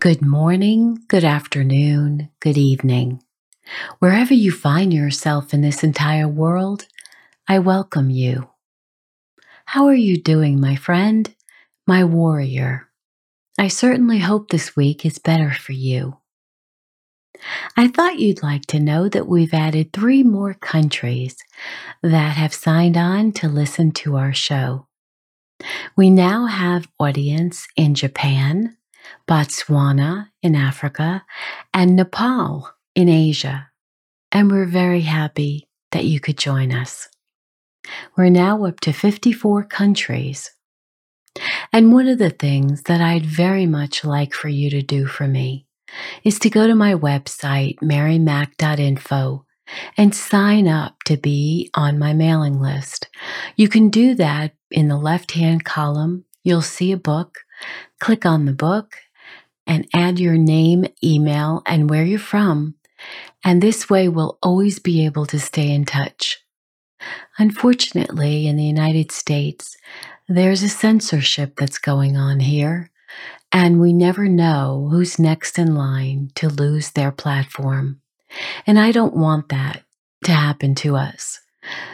Good morning, good afternoon, good evening. Wherever you find yourself in this entire world, I welcome you. How are you doing, my friend, my warrior? I certainly hope this week is better for you. I thought you'd like to know that we've added three more countries that have signed on to listen to our show. We now have audience in Japan, Botswana in Africa, and Nepal in Asia. And we're very happy that you could join us. We're now up to 54 countries. And one of the things that I'd very much like for you to do for me is to go to my website, marymac.info, and sign up to be on my mailing list. You can do that in the left hand column. You'll see a book. Click on the book and add your name, email, and where you're from. And this way we'll always be able to stay in touch. Unfortunately, in the United States, there's a censorship that's going on here, and we never know who's next in line to lose their platform. And I don't want that to happen to us.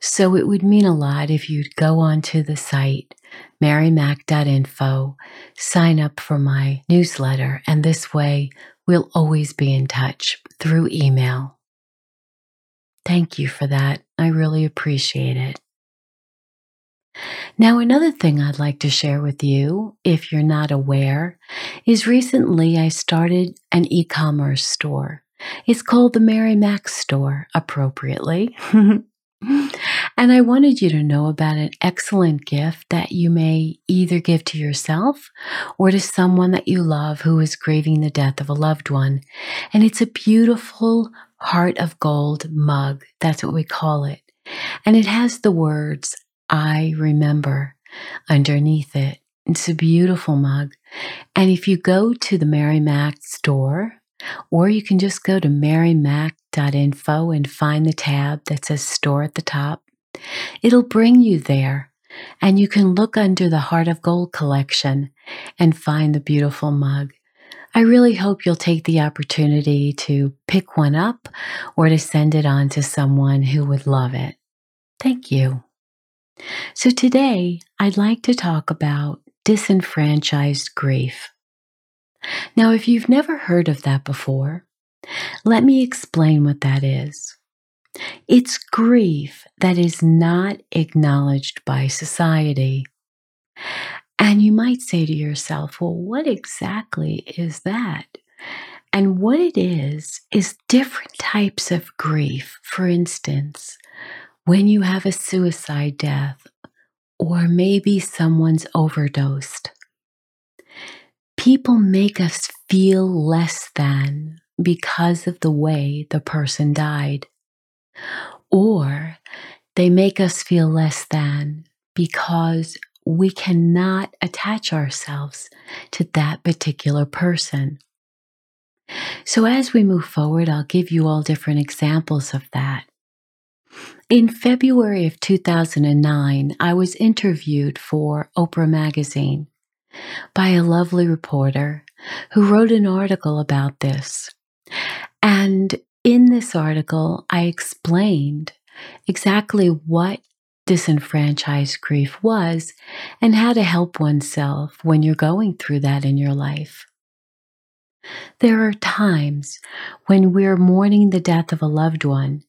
So it would mean a lot if you'd go onto the site, marymac.info, sign up for my newsletter, and this way we'll always be in touch through email. Thank you for that. I really appreciate it. Now, another thing I'd like to share with you, if you're not aware, is recently I started an e commerce store. It's called the Mary Mac Store, appropriately. And I wanted you to know about an excellent gift that you may either give to yourself or to someone that you love who is grieving the death of a loved one. And it's a beautiful heart of gold mug. That's what we call it. And it has the words, I remember underneath it. It's a beautiful mug. And if you go to the Mary Mac store, or you can just go to marymac.info and find the tab that says store at the top. It'll bring you there, and you can look under the Heart of Gold collection and find the beautiful mug. I really hope you'll take the opportunity to pick one up or to send it on to someone who would love it. Thank you. So, today I'd like to talk about disenfranchised grief. Now, if you've never heard of that before, let me explain what that is. It's grief that is not acknowledged by society. And you might say to yourself, well, what exactly is that? And what it is, is different types of grief. For instance, when you have a suicide death, or maybe someone's overdosed, people make us feel less than because of the way the person died. Or they make us feel less than because we cannot attach ourselves to that particular person. So, as we move forward, I'll give you all different examples of that. In February of 2009, I was interviewed for Oprah Magazine by a lovely reporter who wrote an article about this. And in this article, I explained exactly what disenfranchised grief was and how to help oneself when you're going through that in your life. There are times when we're mourning the death of a loved one,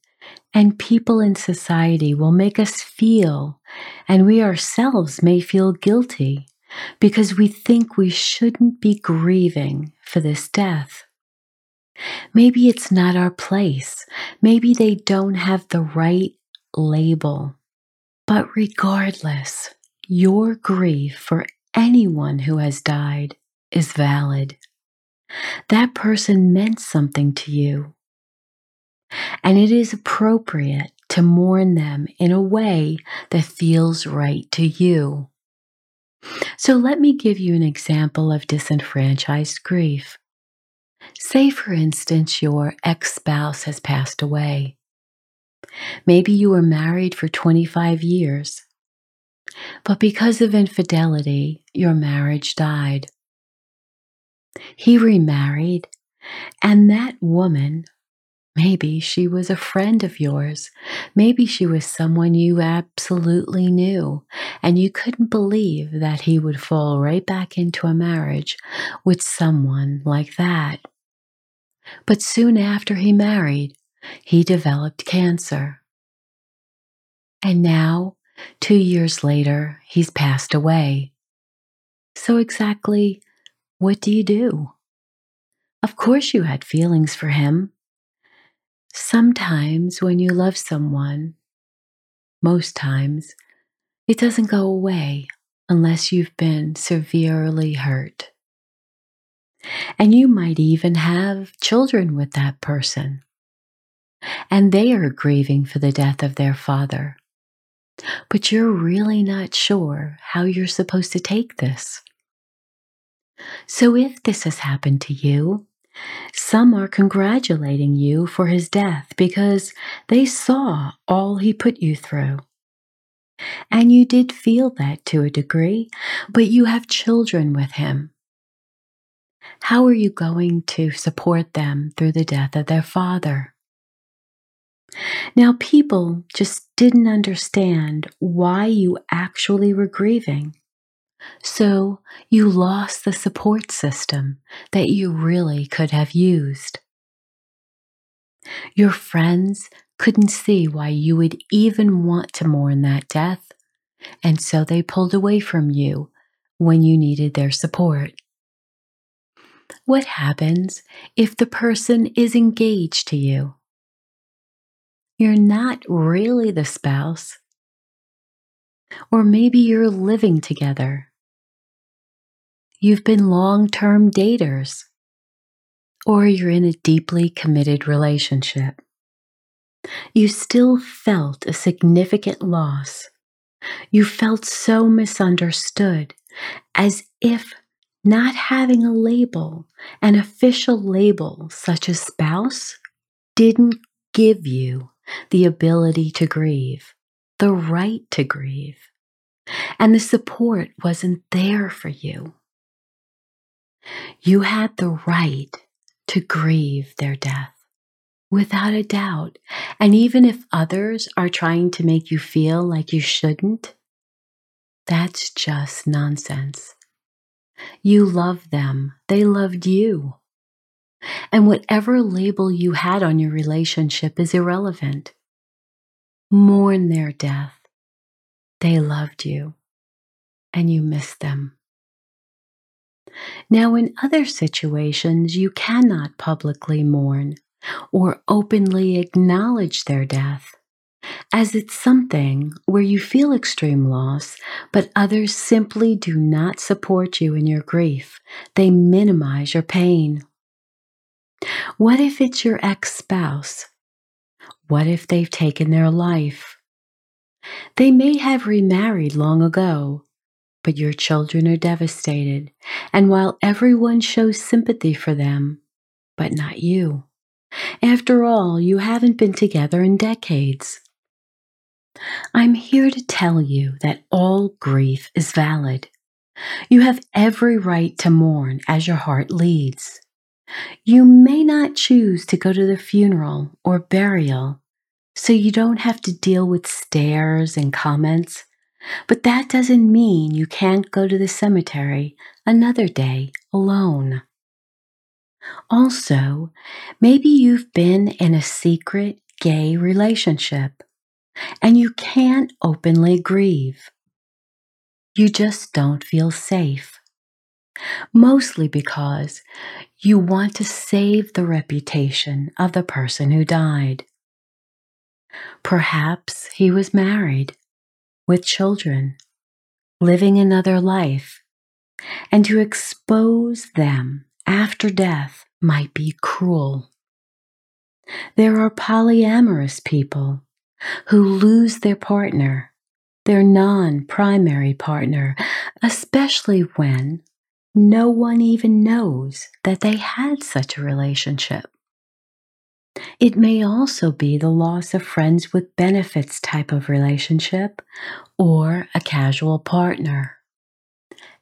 and people in society will make us feel, and we ourselves may feel guilty because we think we shouldn't be grieving for this death. Maybe it's not our place. Maybe they don't have the right label. But regardless, your grief for anyone who has died is valid. That person meant something to you. And it is appropriate to mourn them in a way that feels right to you. So let me give you an example of disenfranchised grief. Say, for instance, your ex spouse has passed away. Maybe you were married for 25 years, but because of infidelity, your marriage died. He remarried, and that woman Maybe she was a friend of yours. Maybe she was someone you absolutely knew, and you couldn't believe that he would fall right back into a marriage with someone like that. But soon after he married, he developed cancer. And now, two years later, he's passed away. So, exactly what do you do? Of course, you had feelings for him Sometimes when you love someone, most times, it doesn't go away unless you've been severely hurt. And you might even have children with that person. And they are grieving for the death of their father. But you're really not sure how you're supposed to take this. So if this has happened to you, some are congratulating you for his death because they saw all he put you through. And you did feel that to a degree, but you have children with him. How are you going to support them through the death of their father? Now, people just didn't understand why you actually were grieving. So you lost the support system that you really could have used. Your friends couldn't see why you would even want to mourn that death, and so they pulled away from you when you needed their support. What happens if the person is engaged to you? You're not really the spouse. Or maybe you're living together you've been long term daters, or you're in a deeply committed relationship. You still felt a significant loss. You felt so misunderstood, as if not having a label, an official label such as spouse, didn't give you the ability to grieve, the right to grieve, and the support wasn't there for you. You had the right to grieve their death without a doubt. And even if others are trying to make you feel like you shouldn't, that's just nonsense. You love them, they loved you. And whatever label you had on your relationship is irrelevant. Mourn their death. They loved you, and you miss them. Now, in other situations, you cannot publicly mourn or openly acknowledge their death, as it's something where you feel extreme loss, but others simply do not support you in your grief. They minimize your pain. What if it's your ex spouse? What if they've taken their life? They may have remarried long ago, but your children are devastated. And while everyone shows sympathy for them, but not you. After all, you haven't been together in decades. I'm here to tell you that all grief is valid. You have every right to mourn as your heart leads. You may not choose to go to the funeral or burial, so you don't have to deal with stares and comments but that doesn't mean you can't go to the cemetery another day alone. Also, maybe you've been in a secret gay relationship and you can't openly grieve. You just don't feel safe. mostly because you want to save the reputation of the person who died. Perhaps he was married, with children, living another life, and to expose them after death might be cruel. There are polyamorous people who lose their partner, their non primary partner, especially when no one even knows that they had such a relationship. It may also be the loss of friends with benefits type of relationship or a casual partner.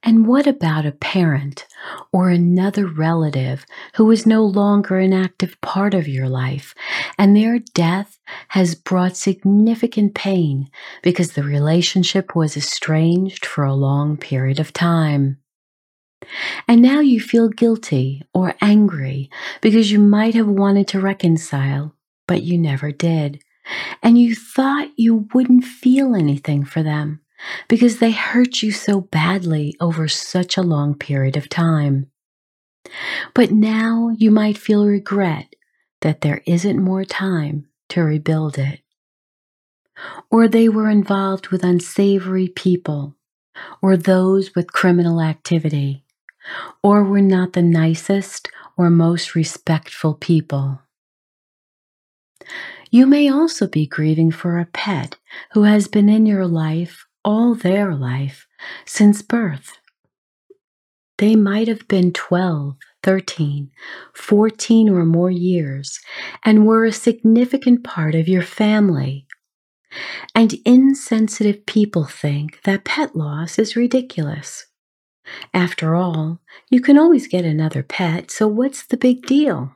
And what about a parent or another relative who is no longer an active part of your life and their death has brought significant pain because the relationship was estranged for a long period of time? And now you feel guilty or angry because you might have wanted to reconcile, but you never did. And you thought you wouldn't feel anything for them because they hurt you so badly over such a long period of time. But now you might feel regret that there isn't more time to rebuild it. Or they were involved with unsavory people, or those with criminal activity, or were not the nicest or most respectful people. You may also be grieving for a pet who has been in your life all their life since birth. They might have been 12, 13, 14 or more years and were a significant part of your family. And insensitive people think that pet loss is ridiculous. After all, you can always get another pet, so what's the big deal?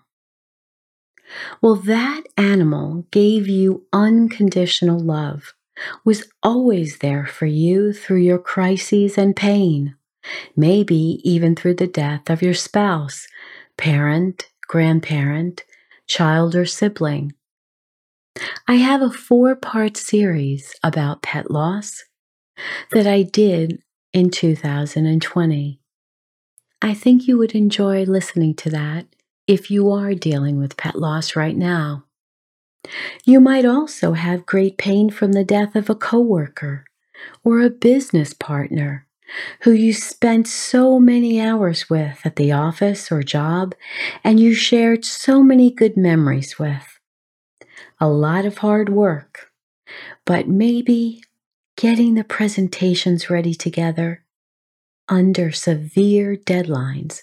Well, that animal gave you unconditional love was always there for you through your crises and pain, maybe even through the death of your spouse, parent, grandparent, child, or sibling. I have a four part series about pet loss that I did in 2020. I think you would enjoy listening to that if you are dealing with pet loss right now. You might also have great pain from the death of a coworker or a business partner who you spent so many hours with at the office or job and you shared so many good memories with. A lot of hard work, but maybe getting the presentations ready together under severe deadlines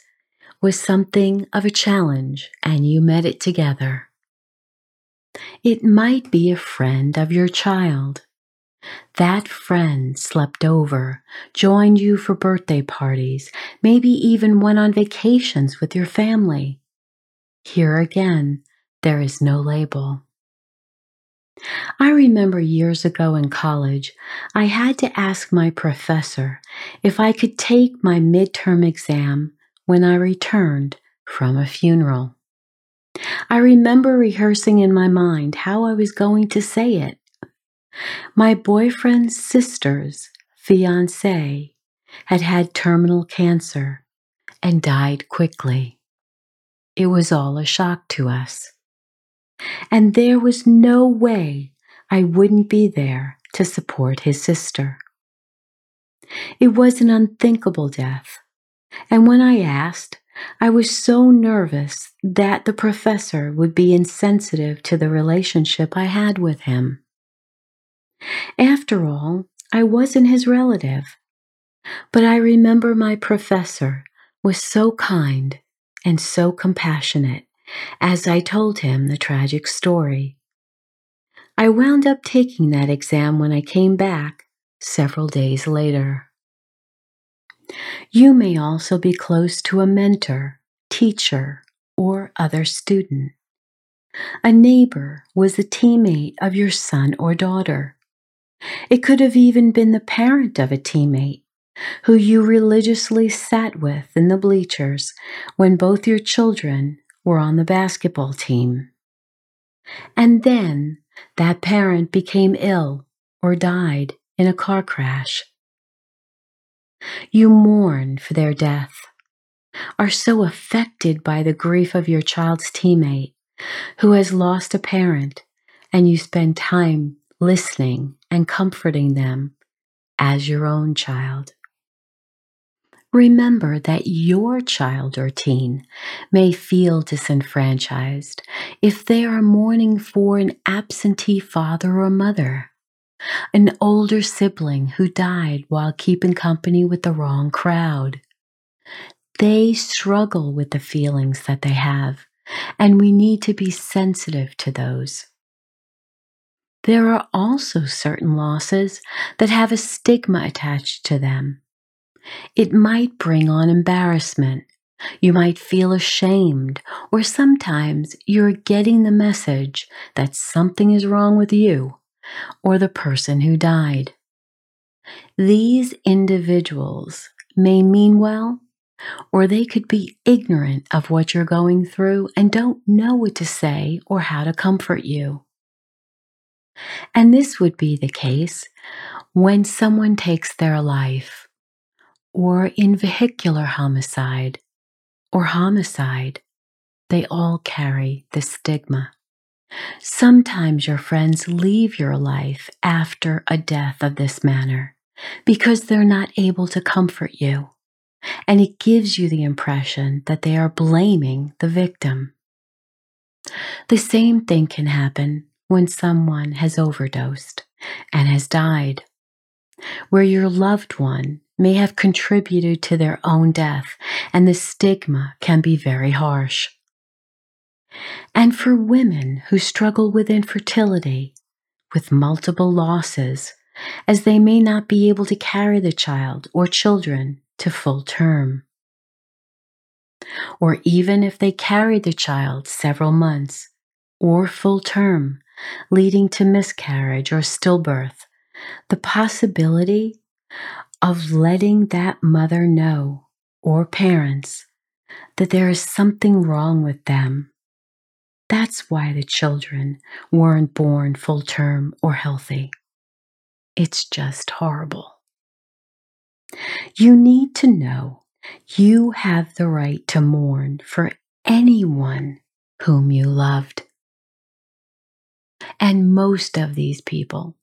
was something of a challenge and you met it together. It might be a friend of your child. That friend slept over, joined you for birthday parties, maybe even went on vacations with your family. Here again, there is no label. I remember years ago in college, I had to ask my professor if I could take my midterm exam when I returned from a funeral. I remember rehearsing in my mind how I was going to say it. My boyfriend's sister's fiance had had terminal cancer and died quickly. It was all a shock to us. And there was no way I wouldn't be there to support his sister. It was an unthinkable death. And when I asked, I was so nervous that the professor would be insensitive to the relationship I had with him. After all, I wasn't his relative. But I remember my professor was so kind and so compassionate as I told him the tragic story. I wound up taking that exam when I came back several days later. You may also be close to a mentor, teacher, or other student. A neighbor was a teammate of your son or daughter. It could have even been the parent of a teammate who you religiously sat with in the bleachers when both your children were on the basketball team. And then that parent became ill or died in a car crash. You mourn for their death, are so affected by the grief of your child's teammate who has lost a parent, and you spend time listening and comforting them as your own child. Remember that your child or teen may feel disenfranchised if they are mourning for an absentee father or mother, an older sibling who died while keeping company with the wrong crowd. They struggle with the feelings that they have, and we need to be sensitive to those. There are also certain losses that have a stigma attached to them. It might bring on embarrassment. You might feel ashamed, or sometimes you're getting the message that something is wrong with you or the person who died. These individuals may mean well, or they could be ignorant of what you're going through and don't know what to say or how to comfort you. And this would be the case when someone takes their life, or in vehicular homicide or homicide. They all carry the stigma. Sometimes your friends leave your life after a death of this manner because they're not able to comfort you, and it gives you the impression that they are blaming the victim. The same thing can happen when someone has overdosed and has died, where your loved one may have contributed to their own death, and the stigma can be very harsh. And for women who struggle with infertility, with multiple losses, as they may not be able to carry the child or children to full term. Or even if they carry the child several months or full term, leading to miscarriage or stillbirth, the possibility of letting that mother know or parents that there is something wrong with them. That's why the children weren't born full term or healthy. It's just horrible. You need to know you have the right to mourn for anyone whom you loved. And most of these people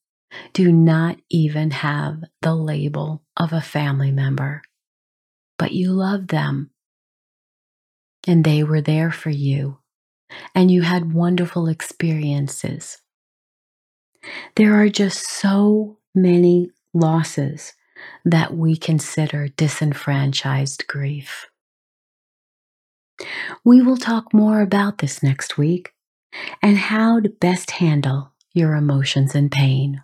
do not even have the label of a family member, but you love them. And they were there for you, and you had wonderful experiences. There are just so many losses that we consider disenfranchised grief. We will talk more about this next week and how to best handle your emotions and pain.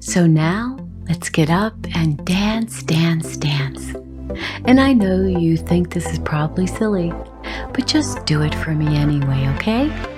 So now let's get up and dance, dance, dance. And I know you think this is probably silly, but just do it for me anyway, okay?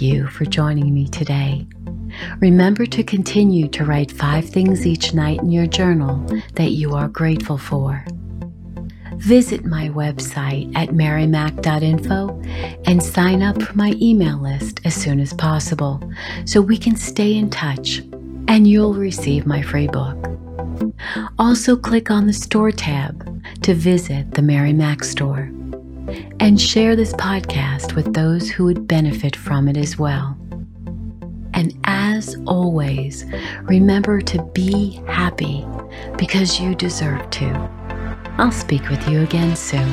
You for joining me today. Remember to continue to write five things each night in your journal that you are grateful for. Visit my website at marymac.info and sign up for my email list as soon as possible so we can stay in touch and you'll receive my free book. Also, click on the store tab to visit the Mary Mac store and share this podcast with those who would benefit from it as well. And as always, remember to be happy because you deserve to. I'll speak with you again soon.